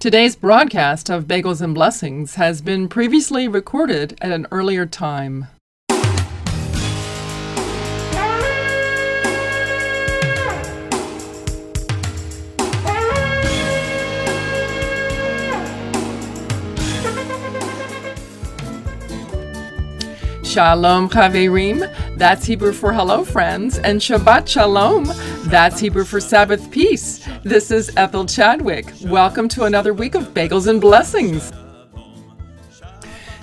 Today's broadcast of Bagels and Blessings has been previously recorded at an earlier time. Shalom Chaverim, that's Hebrew for hello friends, and Shabbat Shalom, that's Hebrew for Sabbath peace. This is Ethel Chadwick. Welcome to another week of Bagels and Blessings.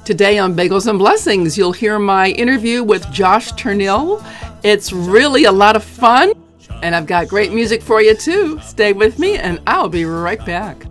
Today on Bagels and Blessings, you'll hear my interview with Josh Turnil. It's really a lot of fun, and I've got great music for you too. Stay with me, and I'll be right back.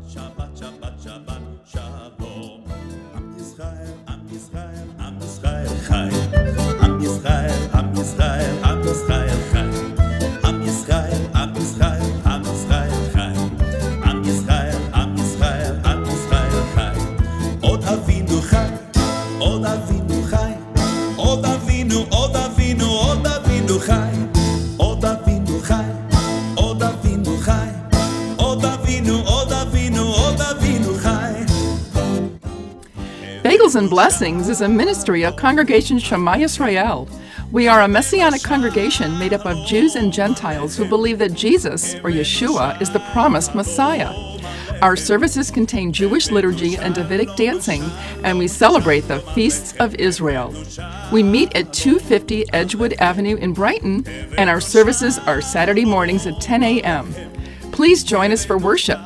And Blessings is a ministry of Congregation Shema Yisrael. We are a messianic congregation made up of Jews and Gentiles who believe that Jesus, or Yeshua, is the promised Messiah. Our services contain Jewish liturgy and Davidic dancing, and we celebrate the Feasts of Israel. We meet at 250 Edgewood Avenue in Brighton, and our services are Saturday mornings at 10 a.m. Please join us for worship.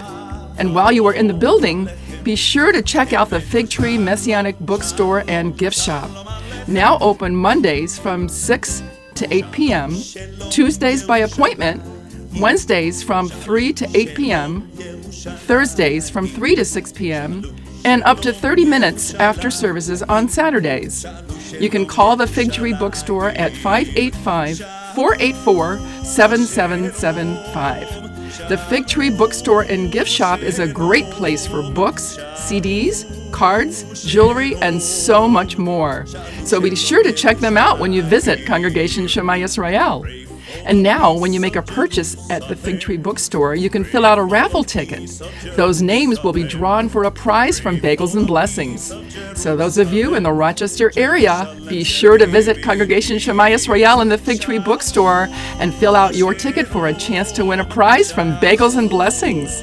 And while you are in the building, be sure to check out the Fig Tree Messianic Bookstore and Gift Shop. Now open Mondays from 6 to 8 p.m., Tuesdays by appointment, Wednesdays from 3 to 8 p.m., Thursdays from 3 to 6 p.m., and up to 30 minutes after services on Saturdays. You can call the Fig Tree Bookstore at 585 484 7775. The Fig Tree Bookstore and Gift Shop is a great place for books, CDs, cards, jewelry, and so much more. So be sure to check them out when you visit Congregation Shema Yisrael. And now, when you make a purchase at the Fig Tree Bookstore, you can fill out a raffle ticket. Those names will be drawn for a prize from Bagels and Blessings. So, those of you in the Rochester area, be sure to visit Congregation Shema Yisrael in the Fig Tree Bookstore and fill out your ticket for a chance to win a prize from Bagels and Blessings.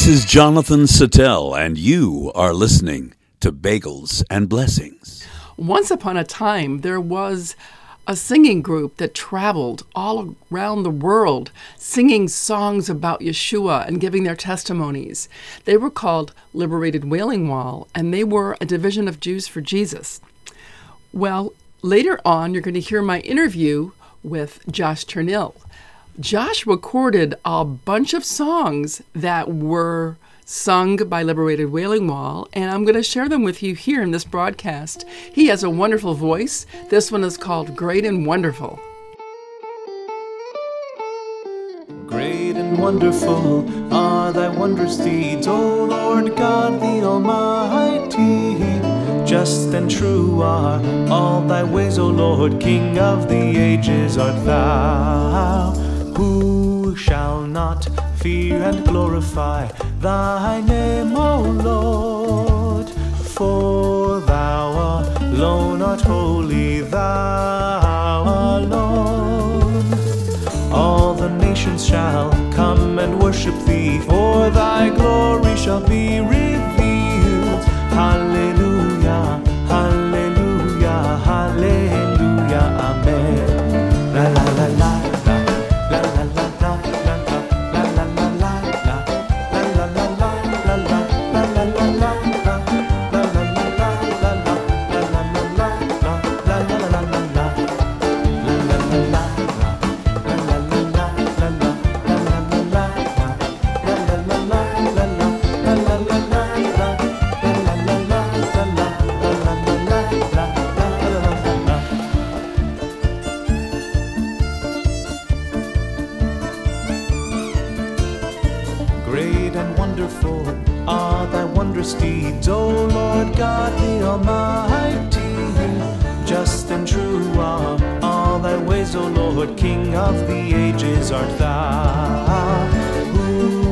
This is Jonathan Sattel, and you are listening to Bagels and Blessings. Once upon a time, there was a singing group that traveled all around the world singing songs about Yeshua and giving their testimonies. They were called Liberated Wailing Wall, and they were a division of Jews for Jesus. Well, later on, you're going to hear my interview with Josh Turnil. Josh recorded a bunch of songs that were sung by Liberated Wailing Wall, and I'm going to share them with you here in this broadcast. He has a wonderful voice. This one is called Great and Wonderful. Great and wonderful are thy wondrous deeds, O Lord God the Almighty. Just and true are all thy ways, O Lord, King of the ages art thou. Who shall not fear and glorify thy name, O Lord? For thou alone art holy, thou alone. All the nations shall come and worship thee, for thy glory shall be revealed. Hallelujah, O Lord God the Almighty. Just and true are all thy ways, O Lord, King of the ages art thou. Who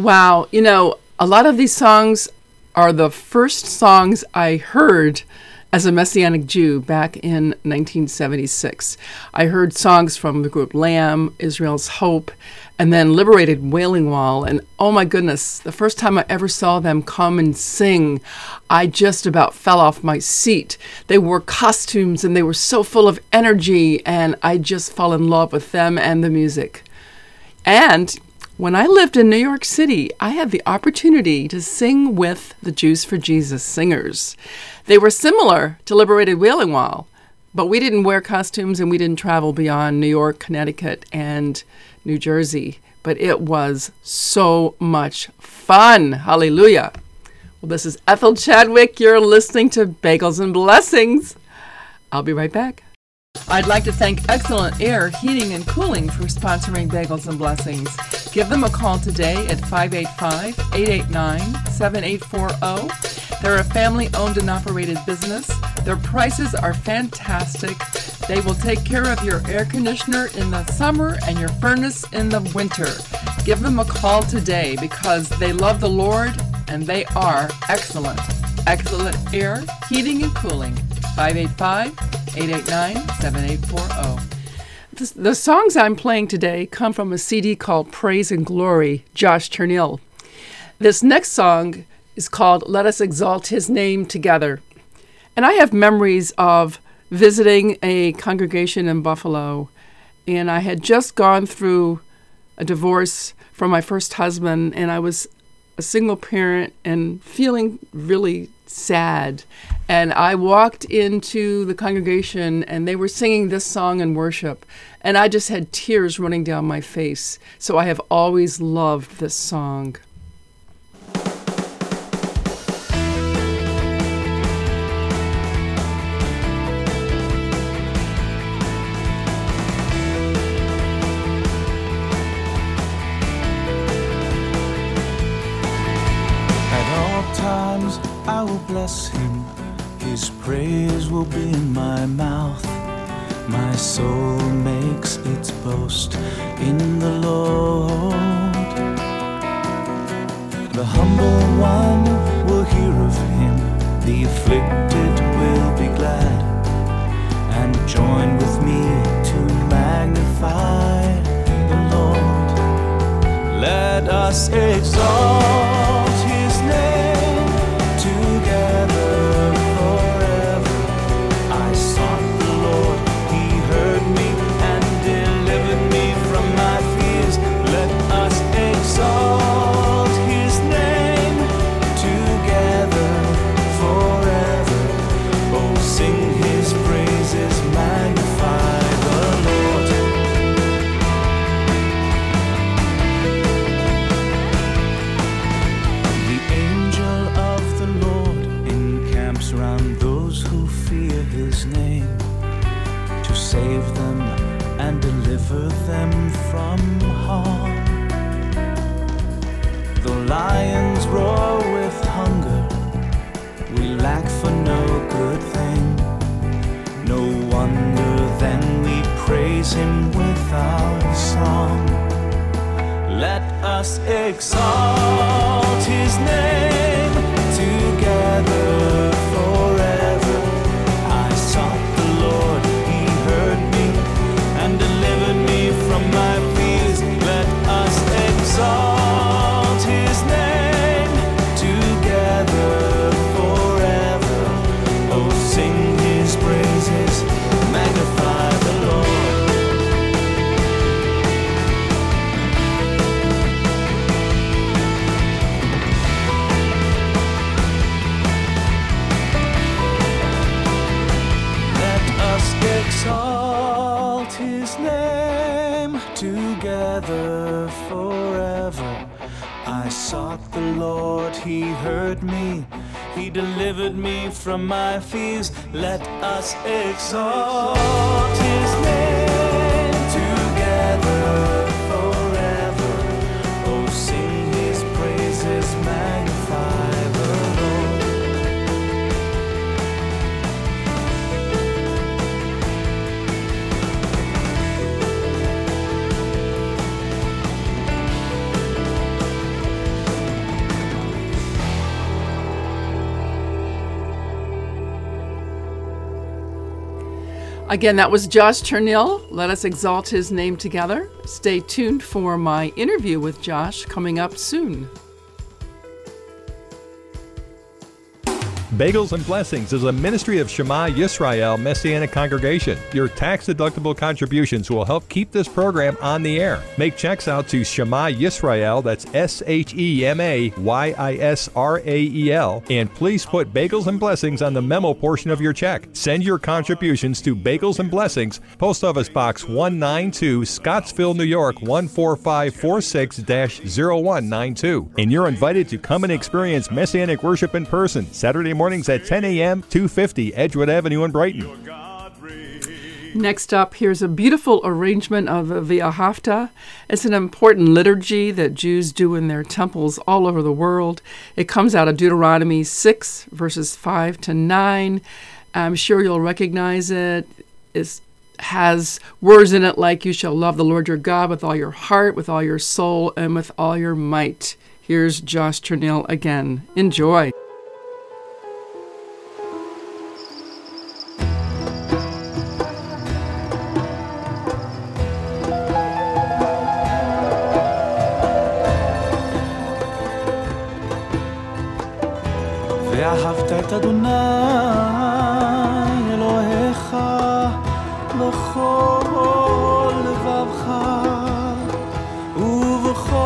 Wow, you know, a lot of these songs are the first songs I heard as a Messianic Jew back in 1976. I heard songs from the group Lamb, Israel's Hope, and then Liberated Wailing Wall. And oh my goodness, the first time I ever saw them come and sing, I just about fell off my seat. They wore costumes and they were so full of energy, and I just fell in love with them and the music. And when I lived in New York City, I had the opportunity to sing with the Jews for Jesus singers. They were similar to Liberated Wailing Wall, but we didn't wear costumes and we didn't travel beyond New York, Connecticut, and New Jersey. But it was so much fun. Hallelujah. Well, this is Ethel Chadwick. You're listening to Bagels and Blessings. I'll be right back. I'd like to thank Excellent Air Heating and Cooling for sponsoring Bagels and Blessings. Give them a call today at 585 889 7840. They're a family owned and operated business. Their prices are fantastic. They will take care of your air conditioner in the summer and your furnace in the winter. Give them a call today because they love the Lord and they are excellent. Excellent Air Heating and Cooling. 585 889 7840. The songs I'm playing today come from a CD called Praise and Glory, Josh Turnil. This next song is called Let Us Exalt His Name Together. And I have memories of visiting a congregation in Buffalo, and I had just gone through a divorce from my first husband, and I was a single parent and feeling really sad. And I walked into the congregation and they were singing this song in worship. And I just had tears running down my face. So I have always loved this song. Bless him. His praise will be in my mouth. My soul makes its boast in the Lord. The humble one will hear of him, the afflicted will be glad, and join with me to magnify the Lord. Let us exalt Again, that was Josh Turnil. Let us exalt his name together. Stay tuned for my interview with Josh coming up soon. Bagels and Blessings is a ministry of Shema Yisrael Messianic Congregation. Your tax deductible contributions will help keep this program on the air. Make checks out to Shema Yisrael, that's S H E M A Y I S R A E L, and please put Bagels and Blessings on the memo portion of your check. Send your contributions to Bagels and Blessings, Post Office Box 192, Scottsville, New York 14546 0192. And you're invited to come and experience Messianic worship in person Saturday mornings at 10 a.m., 250 Edgewood Avenue in Brighton. Next up, here's a beautiful arrangement of V'ahavta. It's an important liturgy that Jews do in their temples all over the world. It comes out of Deuteronomy 6, verses 5 to 9. I'm sure you'll recognize it. It has words in it like, You shall love the Lord your God with all your heart, with all your soul, and with all your might. Here's Josh Turnil again. Enjoy. את אדוני אלוהיך בכל לבבך ובכל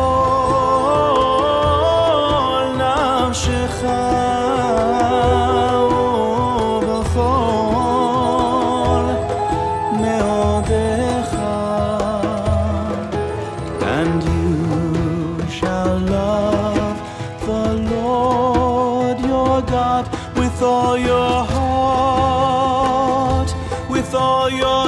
נפשך ובכל מאודיך. and all your heart, with all your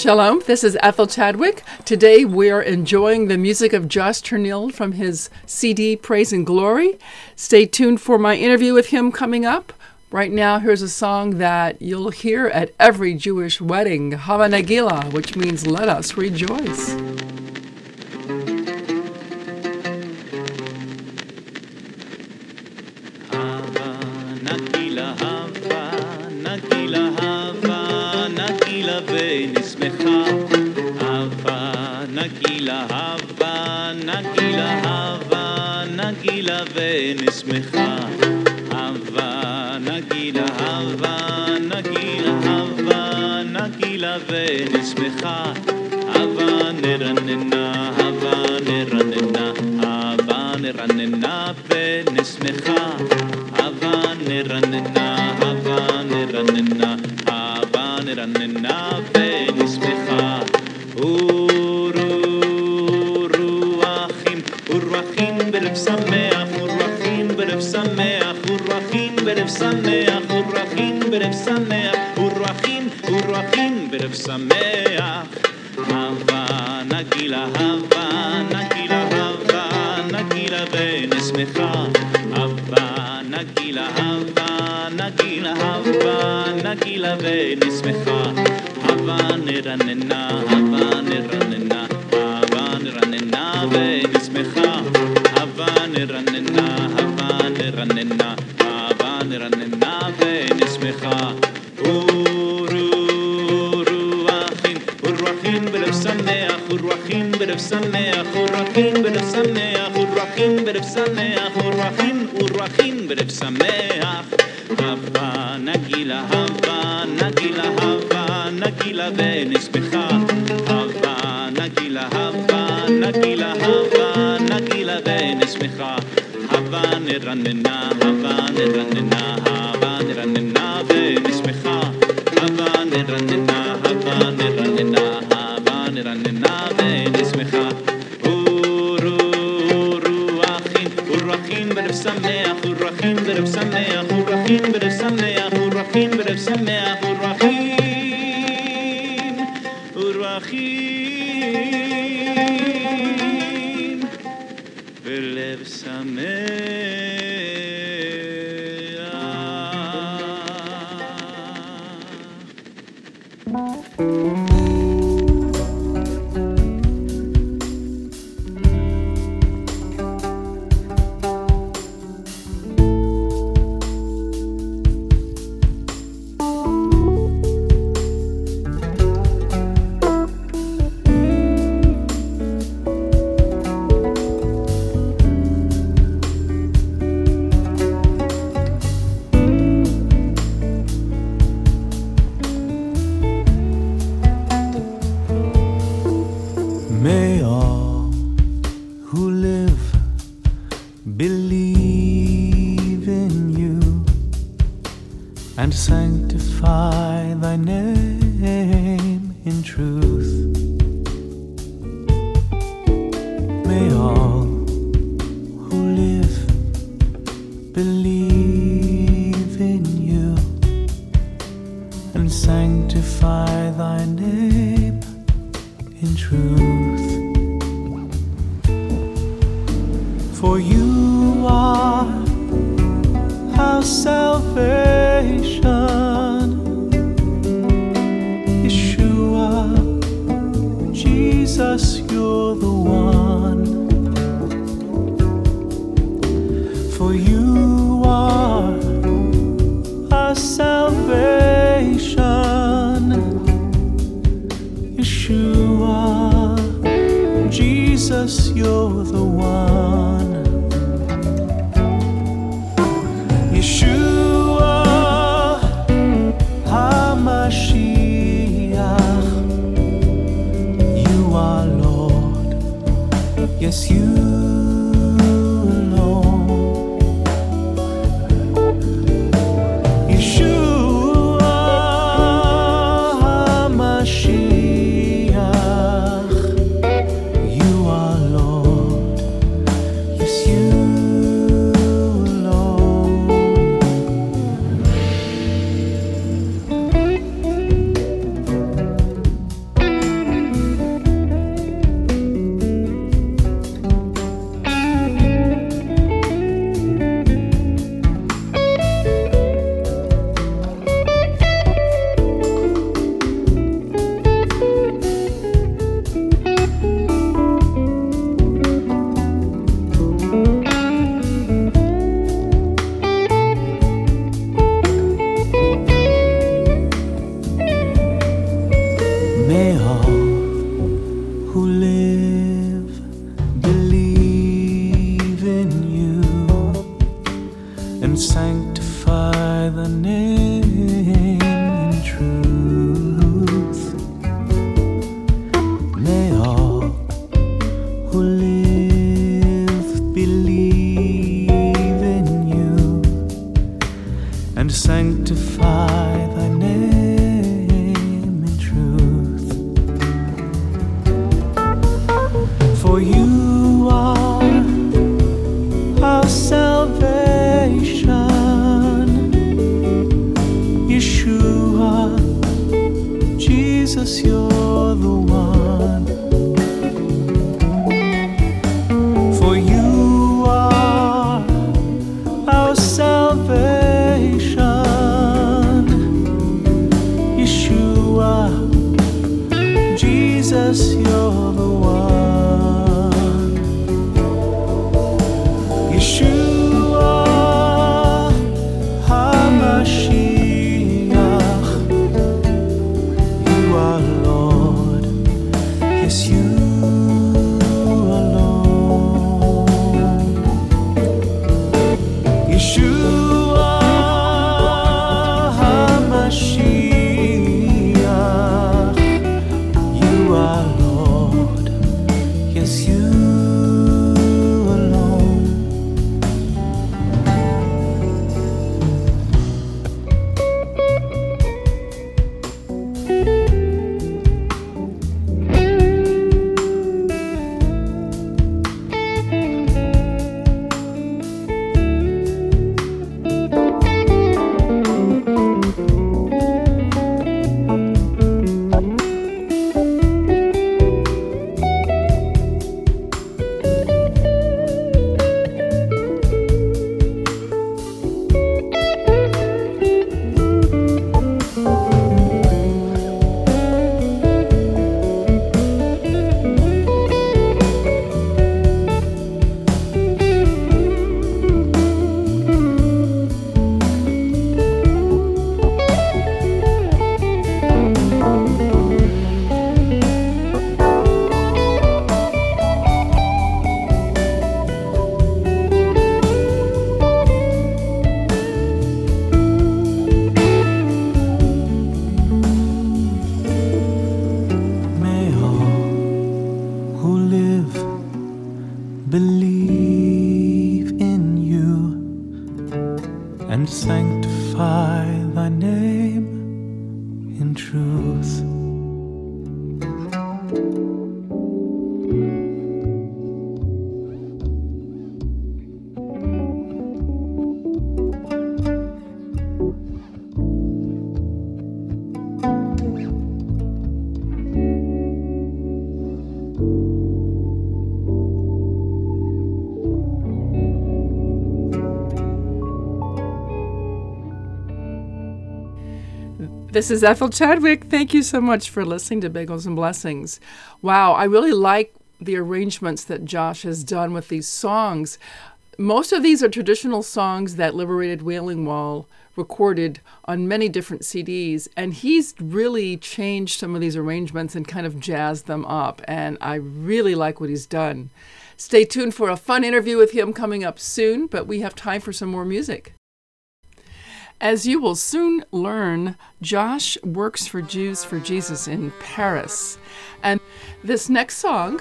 Shalom, this is Ethel Chadwick. Today we're enjoying the music of Josh Turnil from his CD Praise and Glory. Stay tuned for my interview with him coming up. Right now, here's a song that you'll hear at every Jewish wedding, Hava Nagila, which means let us rejoice. nagila ונשמחה. hava, nagila hava, nagila hava, nagila ונשמחה. hava נרננה, hava נרננה, hava נרננה ונשמחה. hava נרננה, hava נרננה, hava נרננה ונשמחה. שמח, ורוחים בלב שמח, ורוחים, ורוחים בלב שמח. הבה נגילה, הבה נגילה, הבה נגילה ונשמחה. הבה נגילה, הבה נגילה, הבה נגילה ונשמחה. הבה נרננה, הבה נרננה, הבה נרננה ונשמחה. הבה נרננה, הבה נרננה, ורוחים בלב שמח, ורוחים ורוחים בלב שמח. הבה נגילה, הבה נגילה, הבה נגילה ונשמחה. הבה נגילה, הבה נגילה, הבה נגילה ונשמחה. הבה נרננה, הבה נרננה, הבה נרננה salvation. Yeshua, Jesus, you're the one. This is Ethel Chadwick. Thank you so much for listening to Bagels and Blessings. Wow, I really like the arrangements that Josh has done with these songs. Most of these are traditional songs that Liberated Wailing Wall recorded on many different CDs, and he's really changed some of these arrangements and kind of jazzed them up, and I really like what he's done. Stay tuned for a fun interview with him coming up soon, but we have time for some more music. As you will soon learn, Josh works for Jews for Jesus in Paris. And this next song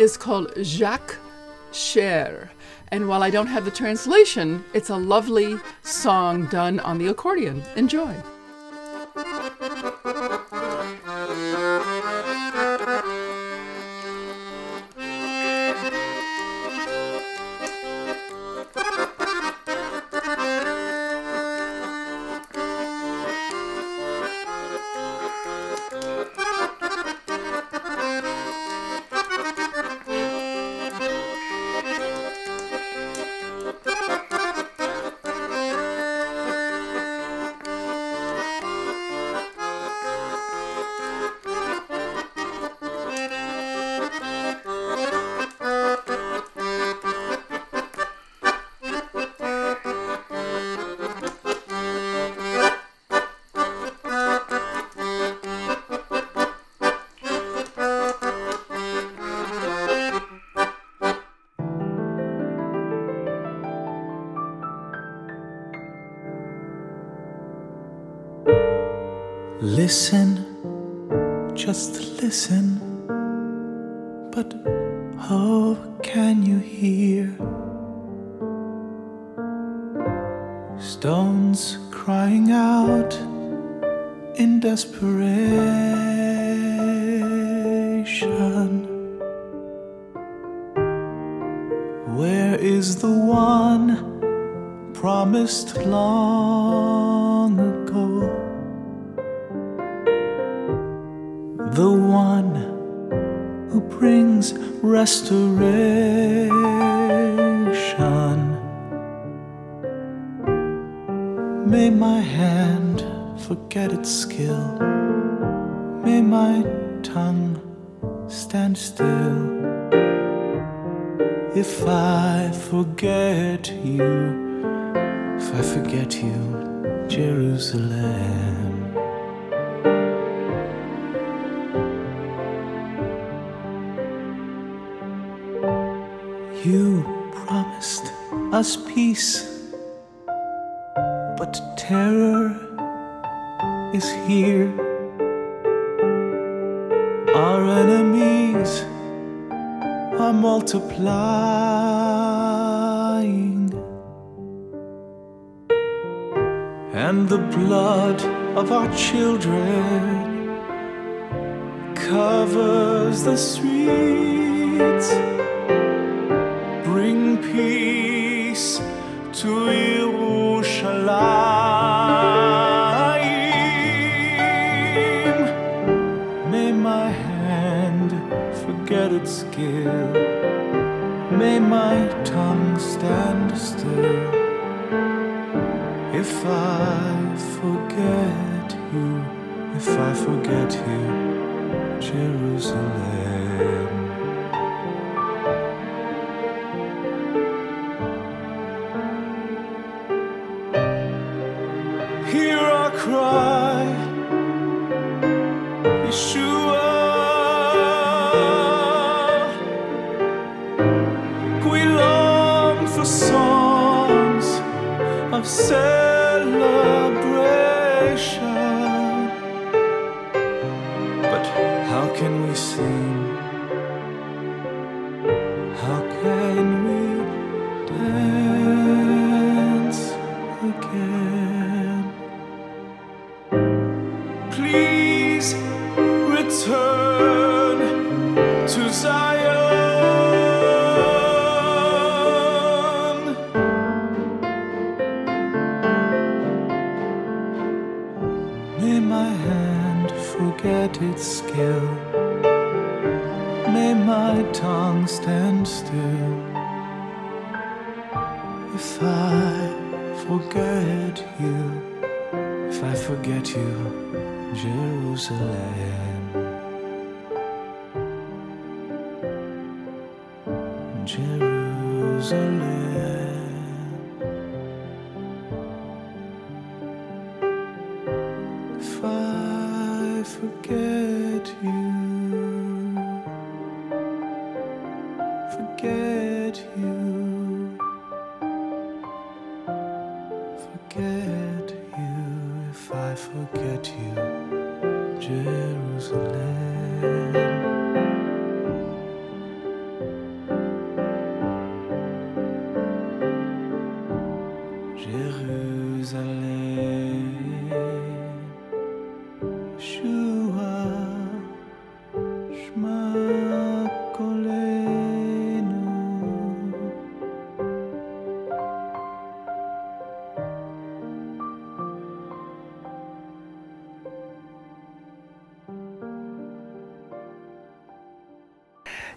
is called Jacques Cher. And while I don't have the translation, it's a lovely song done on the accordion. Enjoy. May my hand forget its skill, may my tongue stand still. If I forget you, if I forget you, Jerusalem. You promised us peace, terror is here. Our enemies are multiplying, and the blood of our children covers the streets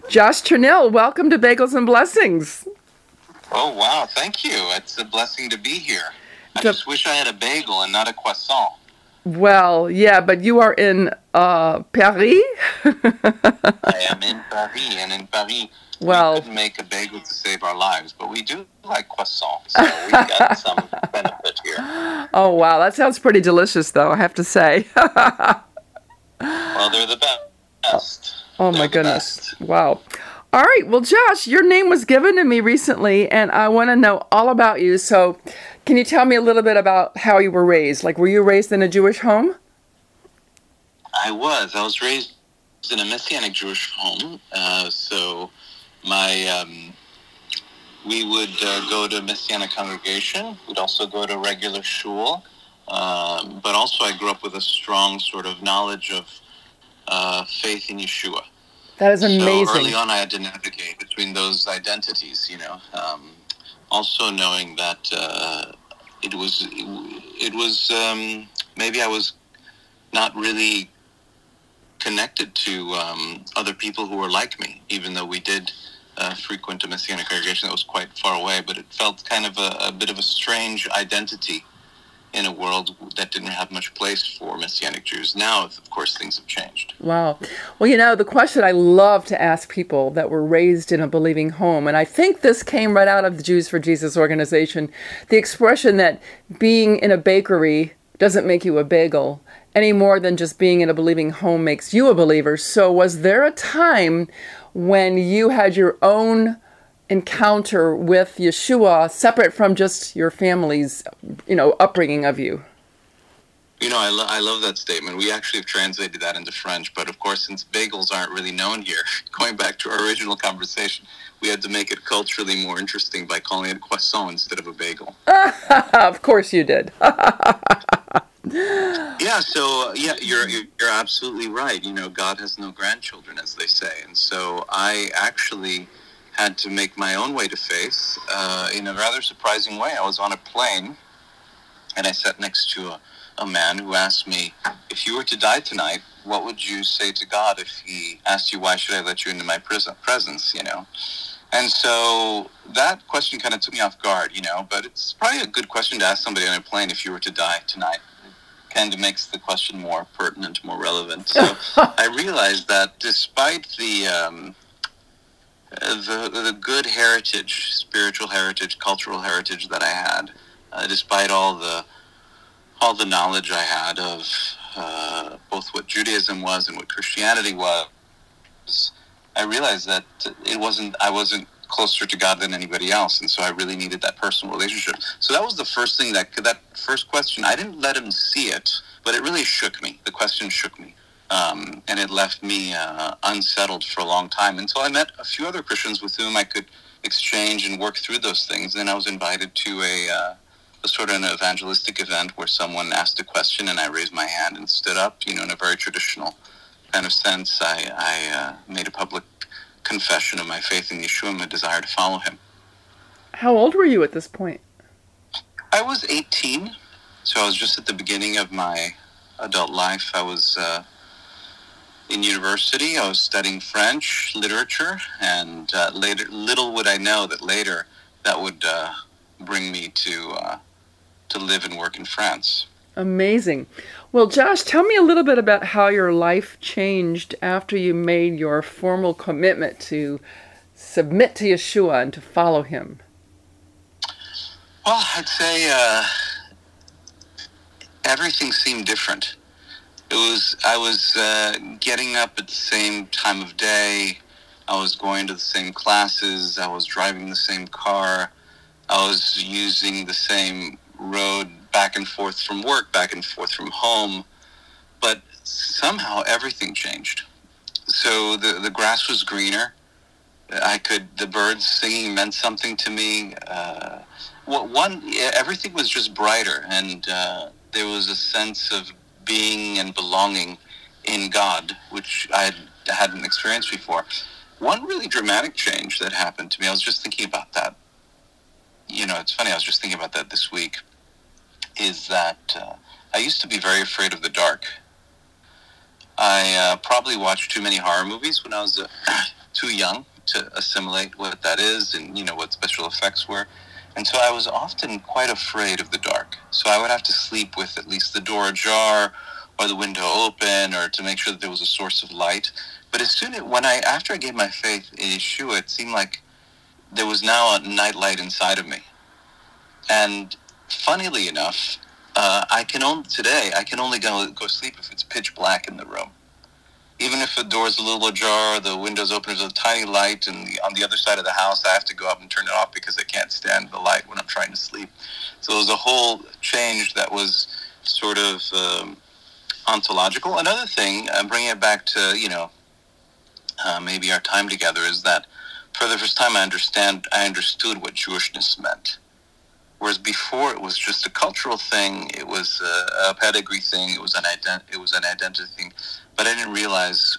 Josh Turnil, welcome to Bagels and Blessings. Oh wow, thank you. It's a blessing to be here. I The- just wish I had a bagel and not a croissant. Well, yeah, but you are in uh, Paris. I am in Paris, and in Paris, Well- we couldn't make a bagel to save our lives, but we do like croissants, so we got some benefit here. Oh, wow, that sounds pretty delicious, though, I have to say. Well, they're the best. Oh my goodness. Wow. All right. Well, Josh, your name was given to me recently, and I want to know all about you. So, can you tell me a little bit about how you were raised? Like, were you raised in a Jewish home? I was. I was raised in a Messianic Jewish home, uh, so my um, we would uh, go to Messianic congregation. We'd also go to regular shul, um, but also I grew up with a strong sort of knowledge of uh, faith in Yeshua. That is So early on, I had to navigate between those identities. You know, um, also knowing that uh, it was it was um, maybe I was not really connected to um, other people who were like me, even though we did uh, frequent a Messianic congregation that was quite far away. But it felt kind of a, a bit of a strange identity in a world that didn't have much place for Messianic Jews. Now, of course, things have changed. Wow. Well, you know, the question I love to ask people that were raised in a believing home, and I think this came right out of the Jews for Jesus organization the expression that being in a bakery doesn't make you a bagel any more than just being in a believing home makes you a believer. So, was there a time when you had your own encounter with Yeshua separate from just your family's, you know, upbringing of you? You know, I, lo- I love that statement. We actually have translated that into French, but of course, since bagels aren't really known here, going back to our original conversation, we had to make it culturally more interesting by calling it croissant instead of a bagel. of course you did. Yeah, so uh, yeah, you're you're you're absolutely right. You know, God has no grandchildren, as they say, and so I actually had to make my own way to faith uh, in a rather surprising way. I was on a plane, and I sat next to a, a man who asked me, "If you were to die tonight, what would you say to God if He asked you, why should I let you into my prison, presence?" You know. And so that question kind of took me off guard, you know, but it's probably a good question to ask somebody on a plane if you were to die tonight kind of makes the question more pertinent, more relevant. So I realized that despite the, um, the the good heritage, spiritual heritage, cultural heritage that I had, uh, despite all the all the knowledge I had of uh, both what Judaism was and what Christianity was, I realized that it wasn't. I wasn't closer to God than anybody else, and so I really needed that personal relationship. So that was the first thing that that first question. I didn't let him see it, but it really shook me. The question shook me, um, and it left me uh, unsettled for a long time until I met a few other Christians with whom I could exchange and work through those things. And Then I was invited to a uh, a sort of an evangelistic event where someone asked a question and I raised my hand and stood up. You know, in a very traditional kind of sense, I, I uh, made a public confession of my faith in Yeshua and my desire to follow him. How old were you at this point? I was 18, so I was just at the beginning of my adult life. I was uh, in university. I was studying French literature, and uh, later, little would I know that later that would uh, bring me to uh, to live and work in France. Amazing. Well, Josh, tell me a little bit about how your life changed after you made your formal commitment to submit to Yeshua and to follow him. Well, I'd say uh, everything seemed different. It was I was uh, getting up at the same time of day. I was going to the same classes. I was driving the same car. I was using the same road back and forth from work, back and forth from home. But somehow everything changed. So the the grass was greener. I could the birds singing meant something to me. Uh, what one everything was just brighter, and uh, there was a sense of being and belonging in God, which I had, hadn't experienced before. One really dramatic change that happened to me. I was just thinking about that. You know, it's funny. I was just thinking about that this week. Is that uh, I used to be very afraid of the dark. I uh, probably watched too many horror movies when I was uh, too young to assimilate what that is and you know what special effects were. And so I was often quite afraid of the dark. So I would have to sleep with at least the door ajar or the window open or to make sure that there was a source of light. But as soon as when I after I gave my faith in Yeshua, it seemed like there was now a night light inside of me. And funnily enough, uh, I can only today I can only go go sleep if it's pitch black in the room even if the door's a little ajar, the window's open, there's a tiny light, and the, on the other side of the house, I have to go up and turn it off because I can't stand the light when I'm trying to sleep. So it was a whole change that was sort of um, ontological. Another thing, uh, bringing it back to you know uh, maybe our time together, is that for the first time I understand I understood what Jewishness meant. Whereas before it was just a cultural thing, it was a, a pedigree thing, it was an ident- it was an identity thing but I didn't realize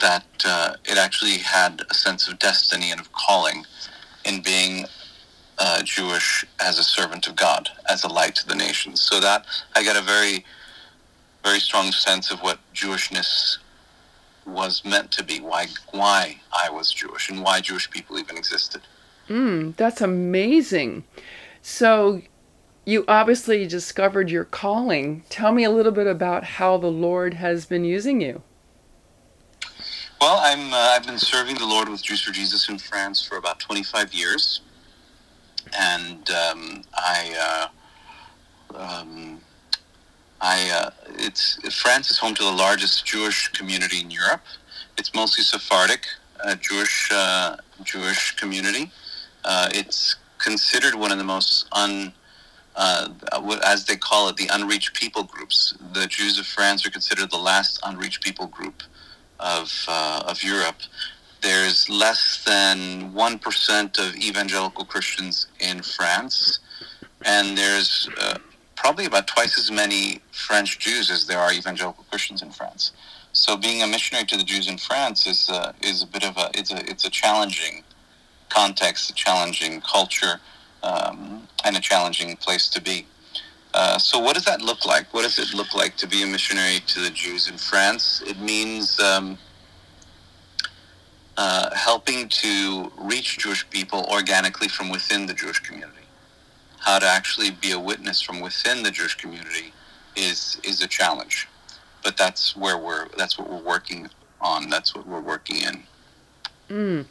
that uh, it actually had a sense of destiny and of calling in being uh, Jewish as a servant of God, as a light to the nations. So that I got a very, very strong sense of what Jewishness was meant to be, why why I was Jewish, and why Jewish people even existed. Mm, that's amazing. So you obviously discovered your calling. Tell me a little bit about how the Lord has been using you. Well, I'm uh, I've been serving the Lord with Jews for Jesus in France for about 25 years, and um, I uh, um, I uh, it's France is home to the largest Jewish community in Europe. It's mostly Sephardic uh, Jewish uh, Jewish community. Uh, it's considered one of the most un uh, as they call it, the unreached people groups. The Jews of France are considered the last unreached people group of, uh, of Europe. There's less than 1% of evangelical Christians in France, and there's uh, probably about twice as many French Jews as there are evangelical Christians in France. So being a missionary to the Jews in France is, uh, is a bit of a, it's a, it's a challenging context, a challenging culture um, and a challenging place to be. Uh, so, what does that look like? What does it look like to be a missionary to the Jews in France? It means um, uh, helping to reach Jewish people organically from within the Jewish community. How to actually be a witness from within the Jewish community is is a challenge, but that's where we're that's what we're working on. That's what we're working in. Mm.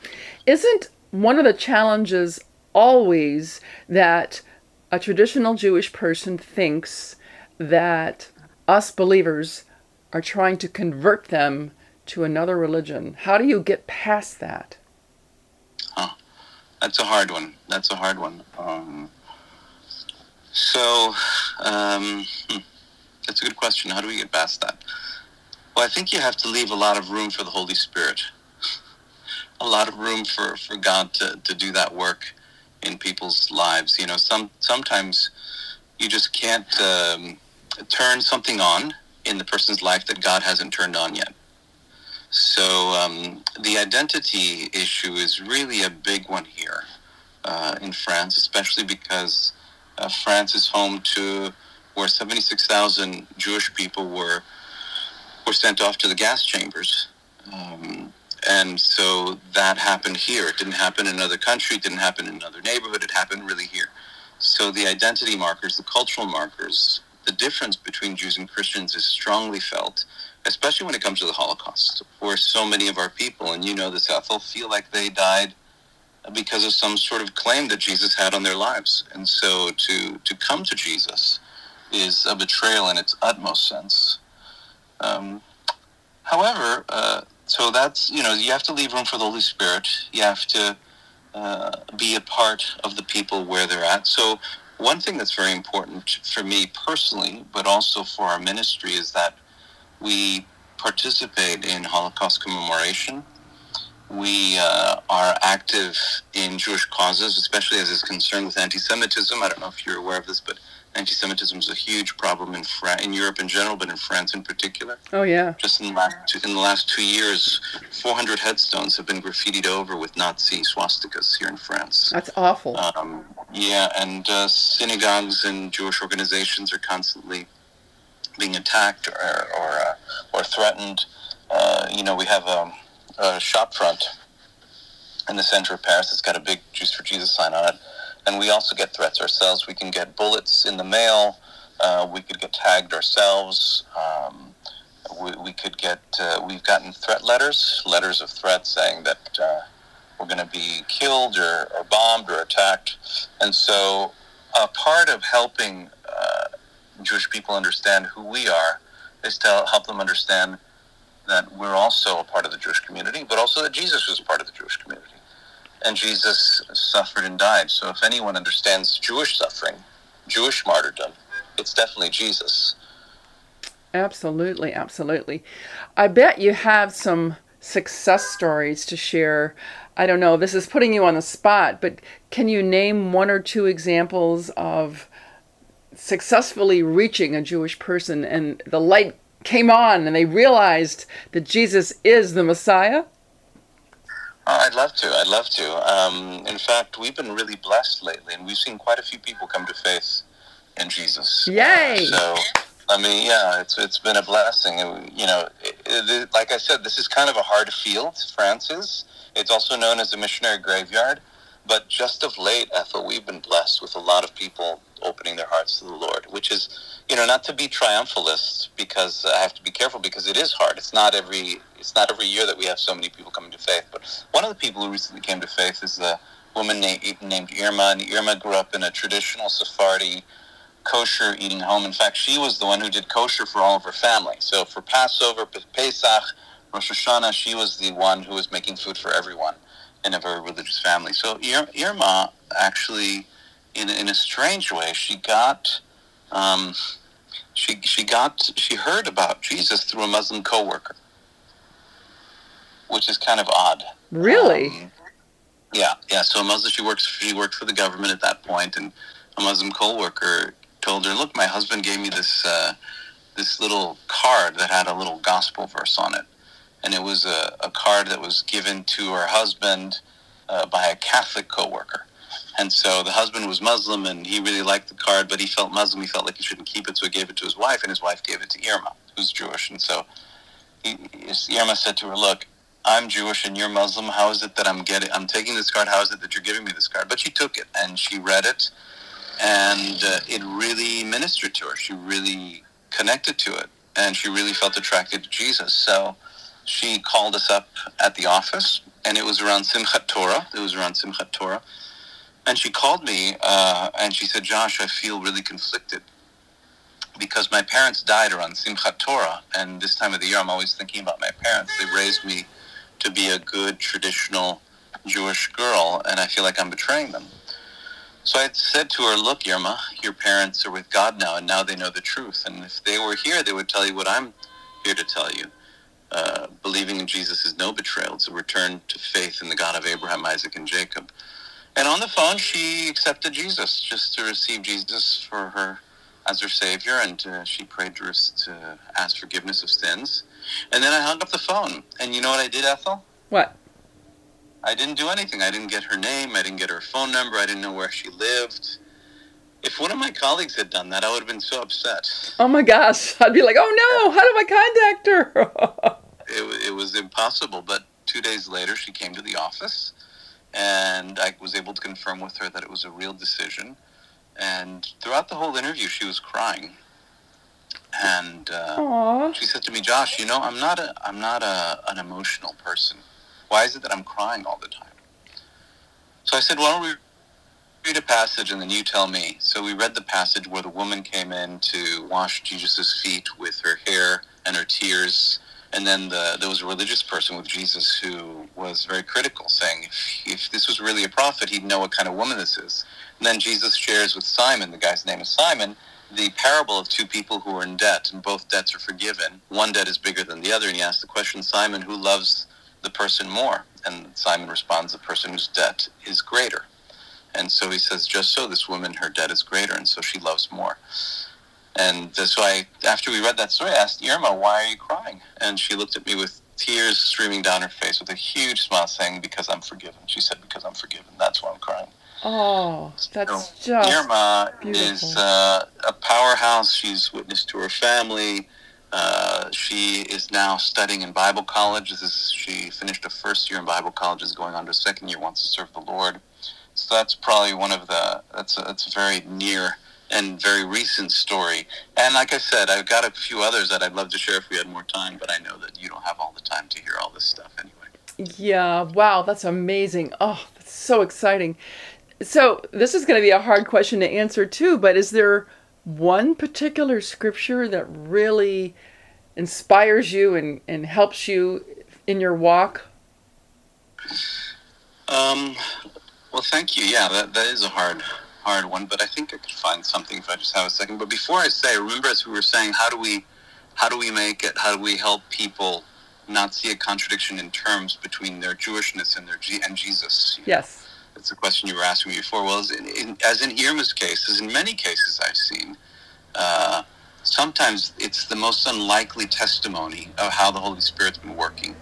Isn't one of the challenges always that a traditional Jewish person thinks that us believers are trying to convert them to another religion. How do you get past that? Huh. That's a hard one. That's a hard one. Um, so, um, hmm, that's a good question. How do we get past that? Well, I think you have to leave a lot of room for the Holy Spirit, a lot of room for, for God to, to do that work in people's lives. You know, some sometimes you just can't um, turn something on in the person's life that God hasn't turned on yet. So um, the identity issue is really a big one here uh, in France, especially because uh, France is home to where 76,000 Jewish people were were sent off to the gas chambers. Um, and so that happened here. It didn't happen in another country. It didn't happen in another neighborhood. It happened really here. So the identity markers, the cultural markers, the difference between Jews and Christians is strongly felt, especially when it comes to the Holocaust, where so many of our people, and you know this, Ethel, feel like they died because of some sort of claim that Jesus had on their lives. And so to, to come to Jesus is a betrayal in its utmost sense. Um, however, uh, so that's, you know, you have to leave room for the Holy Spirit. You have to uh, be a part of the people where they're at. So one thing that's very important for me personally, but also for our ministry, is that we participate in Holocaust commemoration. We uh, are active in Jewish causes, especially as is concerned with anti-Semitism. I don't know if you're aware of this, but anti-Semitism is a huge problem in Fra- in Europe in general, but in France in particular. Oh yeah. Just in the last two, in the last two years, 400 headstones have been graffitied over with Nazi swastikas here in France. That's awful. Um, yeah, and uh, synagogues and Jewish organizations are constantly being attacked or or, uh, or threatened. Uh, you know, we have a, a shop front in the center of Paris that's got a big Jews for Jesus sign on it, and we also get threats ourselves. We can get bullets in the mail. Uh, we could get tagged ourselves. Um, we, we could get. Uh, we've gotten threat letters, letters of threat saying that uh, we're going to be killed or, or bombed or attacked. And so, a part of helping uh, Jewish people understand who we are is to help them understand that we're also a part of the Jewish community, but also that Jesus was a part of the Jewish community. And Jesus suffered and died. So, if anyone understands Jewish suffering, Jewish martyrdom, it's definitely Jesus. Absolutely, absolutely. I bet you have some success stories to share. I don't know, this is putting you on the spot, but can you name one or two examples of successfully reaching a Jewish person and the light came on and they realized that Jesus is the Messiah? I'd love to. I'd love to. Um, in fact, we've been really blessed lately, and we've seen quite a few people come to faith in Jesus. Yay! So, I mean, yeah, it's it's been a blessing. You know, it, it, like I said, this is kind of a hard field. France is. It's also known as a missionary graveyard. But just of late, Ethel, we've been blessed with a lot of people opening their hearts to the Lord, which is, you know, not to be triumphalist because I have to be careful because it is hard. It's not every it's not every year that we have so many people coming to faith. But one of the people who recently came to faith is a woman named, named Irma, and Irma grew up in a traditional Sephardi kosher eating home. In fact, she was the one who did kosher for all of her family. So for Passover, Pesach, Rosh Hashanah, she was the one who was making food for everyone in a very religious family. So Irma actually, in in a strange way, she got. Um, she she got she heard about Jesus through a Muslim coworker, which is kind of odd. Really? Um, yeah, yeah. So a Muslim, she works she worked for the government at that point, and a Muslim coworker told her, "Look, my husband gave me this uh, this little card that had a little gospel verse on it, and it was a, a card that was given to her husband uh, by a Catholic coworker." And so the husband was Muslim, and he really liked the card, but he felt Muslim. He felt like he shouldn't keep it, so he gave it to his wife, and his wife gave it to Irma, who's Jewish. And so he, Irma said to her, "Look, I'm Jewish and you're Muslim. How is it that I'm getting? I'm taking this card. How is it that you're giving me this card?" But she took it and she read it, and uh, it really ministered to her. She really connected to it, and she really felt attracted to Jesus. So she called us up at the office, and it was around Simchat Torah. It was around Simchat Torah, and she called me uh, and she said, "Josh, I feel really conflicted." Because my parents died around Simchat Torah, and this time of the year, I'm always thinking about my parents. They raised me to be a good traditional Jewish girl, and I feel like I'm betraying them. So I said to her, Look, Irma, your parents are with God now, and now they know the truth. And if they were here, they would tell you what I'm here to tell you. Uh, believing in Jesus is no betrayal, it's a return to faith in the God of Abraham, Isaac, and Jacob. And on the phone, she accepted Jesus just to receive Jesus for her as her savior, and uh, she prayed to, to ask forgiveness of sins. And then I hung up the phone. And you know what I did, Ethel? What? I didn't do anything. I didn't get her name. I didn't get her phone number. I didn't know where she lived. If one of my colleagues had done that, I would have been so upset. Oh my gosh. I'd be like, oh no, how do I contact her? It, it was impossible. But two days later, she came to the office, and I was able to confirm with her that it was a real decision. And throughout the whole interview, she was crying. And uh, she said to me, "Josh, you know, I'm not a, I'm not a, an emotional person. Why is it that I'm crying all the time?" So I said, "Why don't we read a passage and then you tell me?" So we read the passage where the woman came in to wash Jesus' feet with her hair and her tears, and then the, there was a religious person with Jesus who was very critical, saying, "If, if this was really a prophet, he'd know what kind of woman this is." And then Jesus shares with Simon, the guy's name is Simon, the parable of two people who are in debt, and both debts are forgiven. One debt is bigger than the other, and he asks the question, Simon, who loves the person more? And Simon responds, the person whose debt is greater. And so he says, just so, this woman, her debt is greater, and so she loves more. And so I, after we read that story, I asked Irma, why are you crying? And she looked at me with tears streaming down her face with a huge smile saying, because I'm forgiven. She said, because I'm forgiven. That's why I'm crying. Oh, that's So, just Irma beautiful. is uh, a powerhouse. She's witnessed to her family. Uh, she is now studying in Bible college. This is she finished a first year in Bible college, is going on to a second year, wants to serve the Lord. So that's probably one of the that's a, that's a very near and very recent story. And like I said, I've got a few others that I'd love to share if we had more time, but I know that you don't have all the time to hear all this stuff anyway. Yeah, wow, that's amazing. Oh, that's so exciting. So, this is going to be a hard question to answer too, but is there one particular scripture that really inspires you and, and helps you in your walk? Um, well, thank you. Yeah, that, that is a hard, hard one, but I think I could find something if I just have a second. But before I say, remember as we were saying, how do we, how do we make it? How do we help people not see a contradiction in terms between their Jewishness and their G- and Jesus? Yes. That's a question you were asking me before. Well, as in, in, as in Irma's case, as in many cases I've seen, uh, sometimes it's the most unlikely testimony of how the Holy Spirit's been working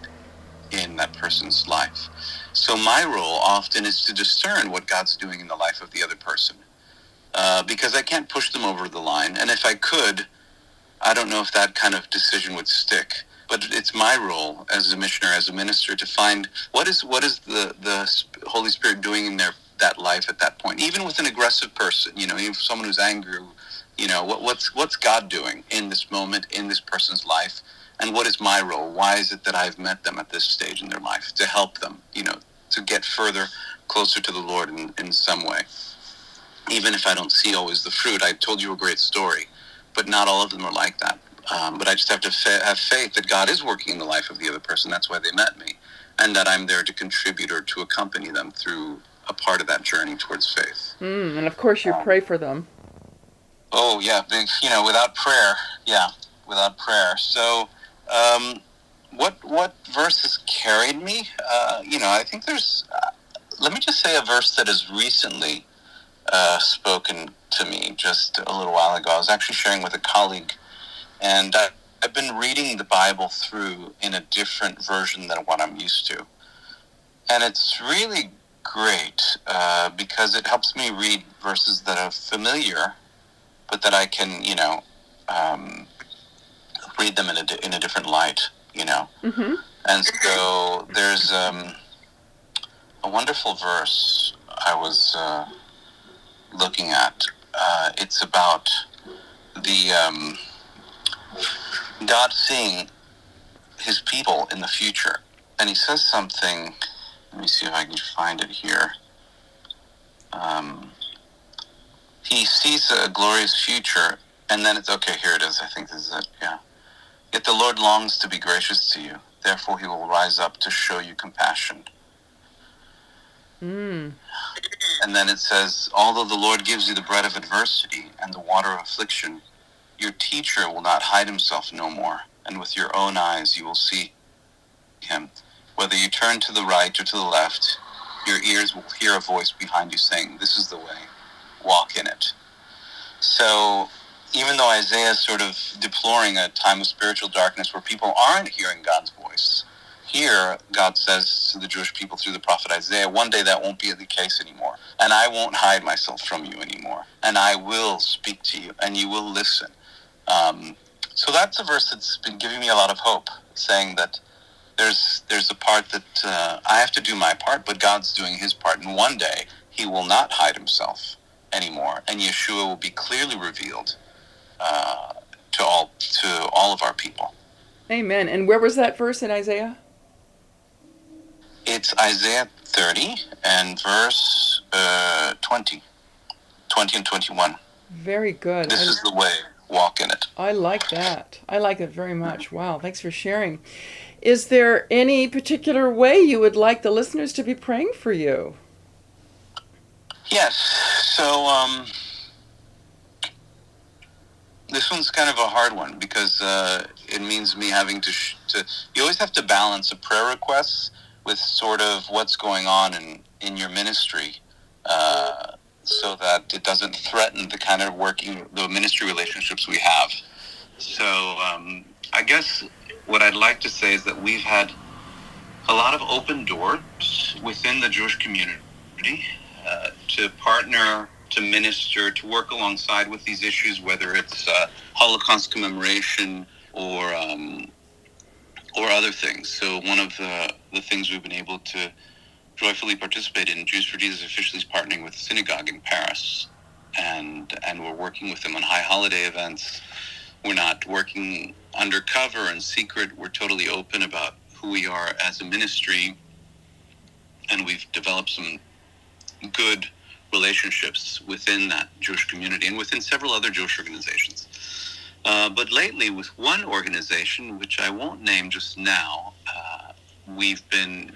in that person's life. So my role often is to discern what God's doing in the life of the other person, uh, because I can't push them over the line. And if I could, I don't know if that kind of decision would stick. But it's my role as a missioner, as a minister, to find what is what is the the Holy Spirit doing in their that life at that point. Even with an aggressive person, you know, even someone who's angry, you know, what, what's what's God doing in this moment in this person's life, and what is my role? Why is it that I've met them at this stage in their life to help them, you know, to get further closer to the Lord in, in some way, even if I don't see always the fruit. I told you a great story, but not all of them are like that. Um, but I just have to fa- have faith that God is working in the life of the other person. That's why they met me, and that I'm there to contribute or to accompany them through a part of that journey towards faith. Mm, and of course, you pray for them. Oh yeah. You know, without prayer, yeah, without prayer. So, um, what what verse has carried me? Uh, you know, I think there's. Uh, let me just say a verse that has recently uh, spoken to me just a little while ago. I was actually sharing with a colleague, and I, I've been reading the Bible through in a different version than what I'm used to, and it's really great uh, because it helps me read verses that are familiar but that I can, you know, um, read them in a, di- in a different light, you know. Mm-hmm. And so there's um, a wonderful verse I was uh, looking at. Uh, it's about the um, God seeing his people in the future. And he says something, let me see if I can find it here. Um, he sees a glorious future, and then it's okay. Here it is. I think this is it. Yeah. Yet the Lord longs to be gracious to you. Therefore, he will rise up to show you compassion. Mm. And then it says, Although the Lord gives you the bread of adversity and the water of affliction, your teacher will not hide himself no more, and with your own eyes you will see him. Whether you turn to the right or to the left, your ears will hear a voice behind you saying, This is the way, walk in it. So even though Isaiah is sort of deploring a time of spiritual darkness where people aren't hearing God's voice, here God says to the Jewish people through the prophet Isaiah, one day that won't be the case anymore. And I won't hide myself from you anymore. And I will speak to you and you will listen. Um, so that's a verse that's been giving me a lot of hope, saying that there's there's a part that uh, I have to do my part, but God's doing His part, and one day He will not hide Himself anymore, and Yeshua will be clearly revealed uh, to all to all of our people. Amen. And where was that verse in Isaiah? It's Isaiah 30 and verse uh, 20, 20 and 21. Very good. This I- is the way. Walk in it. I like that. I like it very much. Wow, thanks for sharing. Is there any particular way you would like the listeners to be praying for you? Yes. So um, this one's kind of a hard one because uh, it means me having to, sh- to. You always have to balance a prayer request with sort of what's going on in in your ministry, uh, so that it doesn't threaten the kind of working the ministry relationships we have. So um, I guess what I'd like to say is that we've had a lot of open doors within the Jewish community uh, to partner, to minister, to work alongside with these issues, whether it's uh, Holocaust commemoration or um, or other things. So one of the, the things we've been able to joyfully participate in, Jews for Jesus officially is partnering with synagogue in Paris, and and we're working with them on high holiday events. We're not working undercover and secret. We're totally open about who we are as a ministry, and we've developed some good relationships within that Jewish community and within several other Jewish organizations. Uh, but lately, with one organization, which I won't name just now, uh, we've been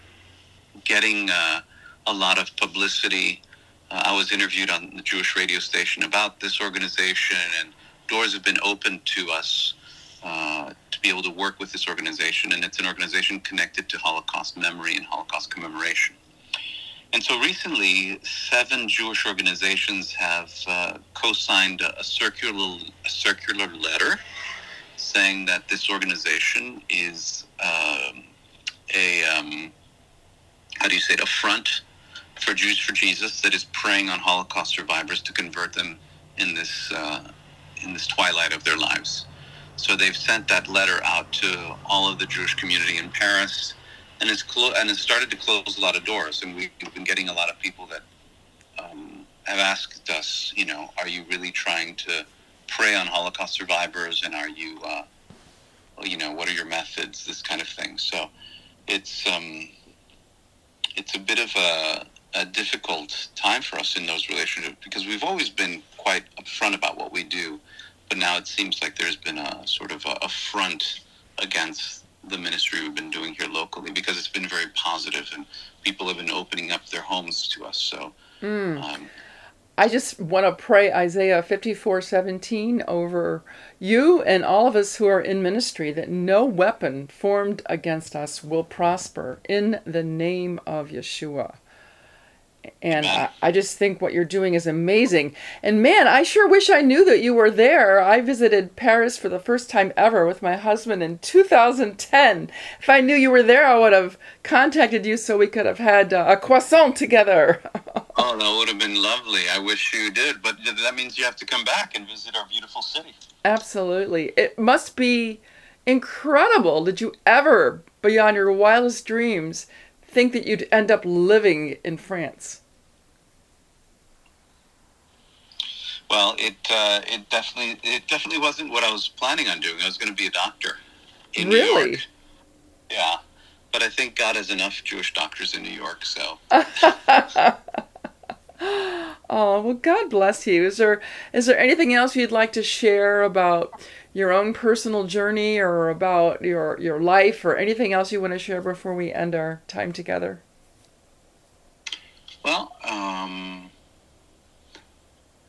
getting uh, a lot of publicity. Uh, I was interviewed on the Jewish radio station about this organization, and doors have been opened to us uh, to be able to work with this organization. And it's an organization connected to Holocaust memory and Holocaust commemoration. And so recently, seven Jewish organizations have uh, co-signed a, a circular a circular letter saying that this organization is um, a um, how do you say it a front for Jews for Jesus that is preying on Holocaust survivors to convert them in this uh, in this twilight of their lives. So they've sent that letter out to all of the Jewish community in Paris and it's clo- and it's started to close a lot of doors. And we've been getting a lot of people that um, have asked us, you know, are you really trying to prey on Holocaust survivors, and are you, uh, you know, what are your methods, this kind of thing. So it's um, it's a bit of a, a difficult time for us in those relationships because we've always been quite upfront about what we do, but now it seems like there's been a sort of a, a front against the ministry we've been doing here locally because it's been very positive and people have been opening up their homes to us. So, um, I just want to pray Isaiah 54:17 over you and all of us who are in ministry that no weapon formed against us will prosper in the name of Yeshua. And I, I just think what you're doing is amazing. And man, I sure wish I knew that you were there. I visited Paris for the first time ever with my husband in 2010. If I knew you were there, I would have contacted you so we could have had uh, a croissant together. oh, that would have been lovely. I wish you did, but that means you have to come back and visit our beautiful city. Absolutely. It must be incredible. Did you ever, beyond your wildest dreams, think that you'd end up living in France? Well, it uh, it definitely it definitely wasn't what I was planning on doing. I was going to be a doctor in New Really? York. Yeah, but I think God has enough Jewish doctors in New York, so Oh, well God bless you. Is there is there anything else you'd like to share about your own personal journey or about your your life or anything else you want to share before we end our time together? Well, um,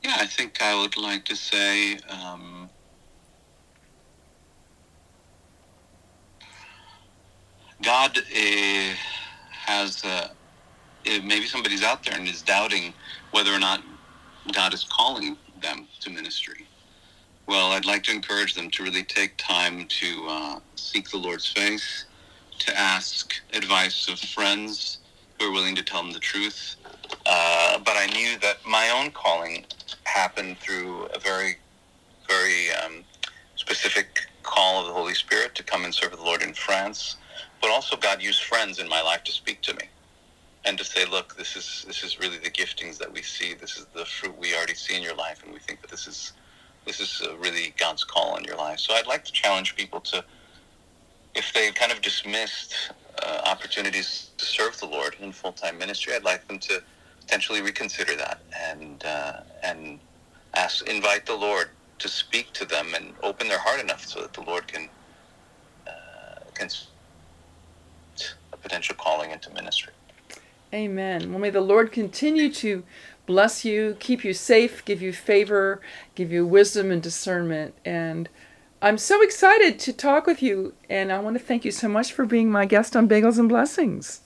yeah, I think I would like to say um, God uh, has, uh, uh, maybe somebody's out there and is doubting whether or not God is calling them to ministry. Well, I'd like to encourage them to really take time to uh, seek the Lord's face, to ask advice of friends who are willing to tell them the truth. Uh, but I knew that my own calling happened through a very, very um, specific call of the Holy Spirit to come and serve the Lord in France. But also, God used friends in my life to speak to me and to say, "Look, this is this is really the giftings that we see. This is the fruit we already see in your life, and we think that this is this is really God's call in your life." So I'd like to challenge people to, if they kind of dismissed uh, opportunities to serve the Lord in full time ministry, I'd like them to potentially reconsider that and uh, and ask, invite the Lord to speak to them and open their heart enough so that the Lord can uh, can a potential calling into ministry. Amen. Well, may the Lord continue to bless you, keep you safe, give you favor, give you wisdom and discernment. And I'm so excited to talk with you. And I want to thank you so much for being my guest on Bagels and Blessings.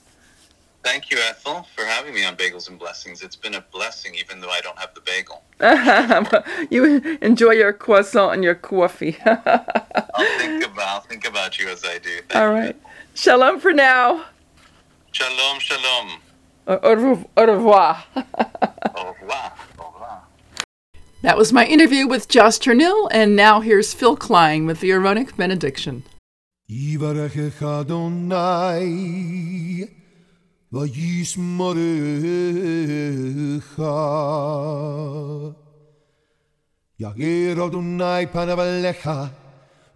Thank you, Ethel, for having me on Bagels and Blessings. It's been a blessing, even though I don't have the bagel. you enjoy your croissant and your coffee. I'll think about I'll think about you as I do. Thank All you. Shalom for now. Shalom, shalom. Au revoir. Au revoir. That was my interview with Josh Turnil, and now here's Phil Klein with the Aaronic benediction. Adonai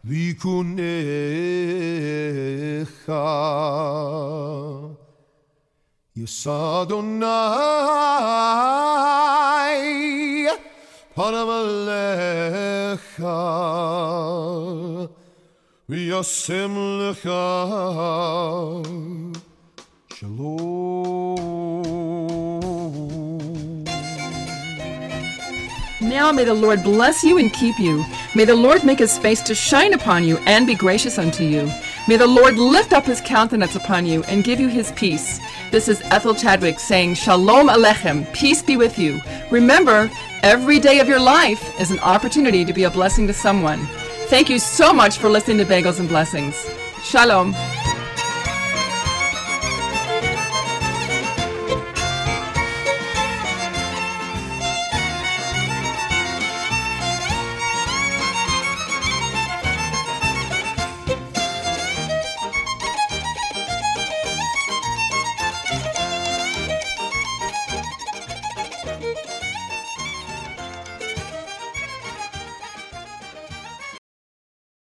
vikunecha יישא אדוני פניו עליך וישם לך שלום. Now may the Lord bless you and keep you. May the Lord make his face to shine upon you and be gracious unto you. May the Lord lift up his countenance upon you and give you his peace. This is Ethel Chadwick saying, Shalom Alechem, peace be with you. Remember, every day of your life is an opportunity to be a blessing to someone. Thank you so much for listening to Bagels and Blessings. Shalom.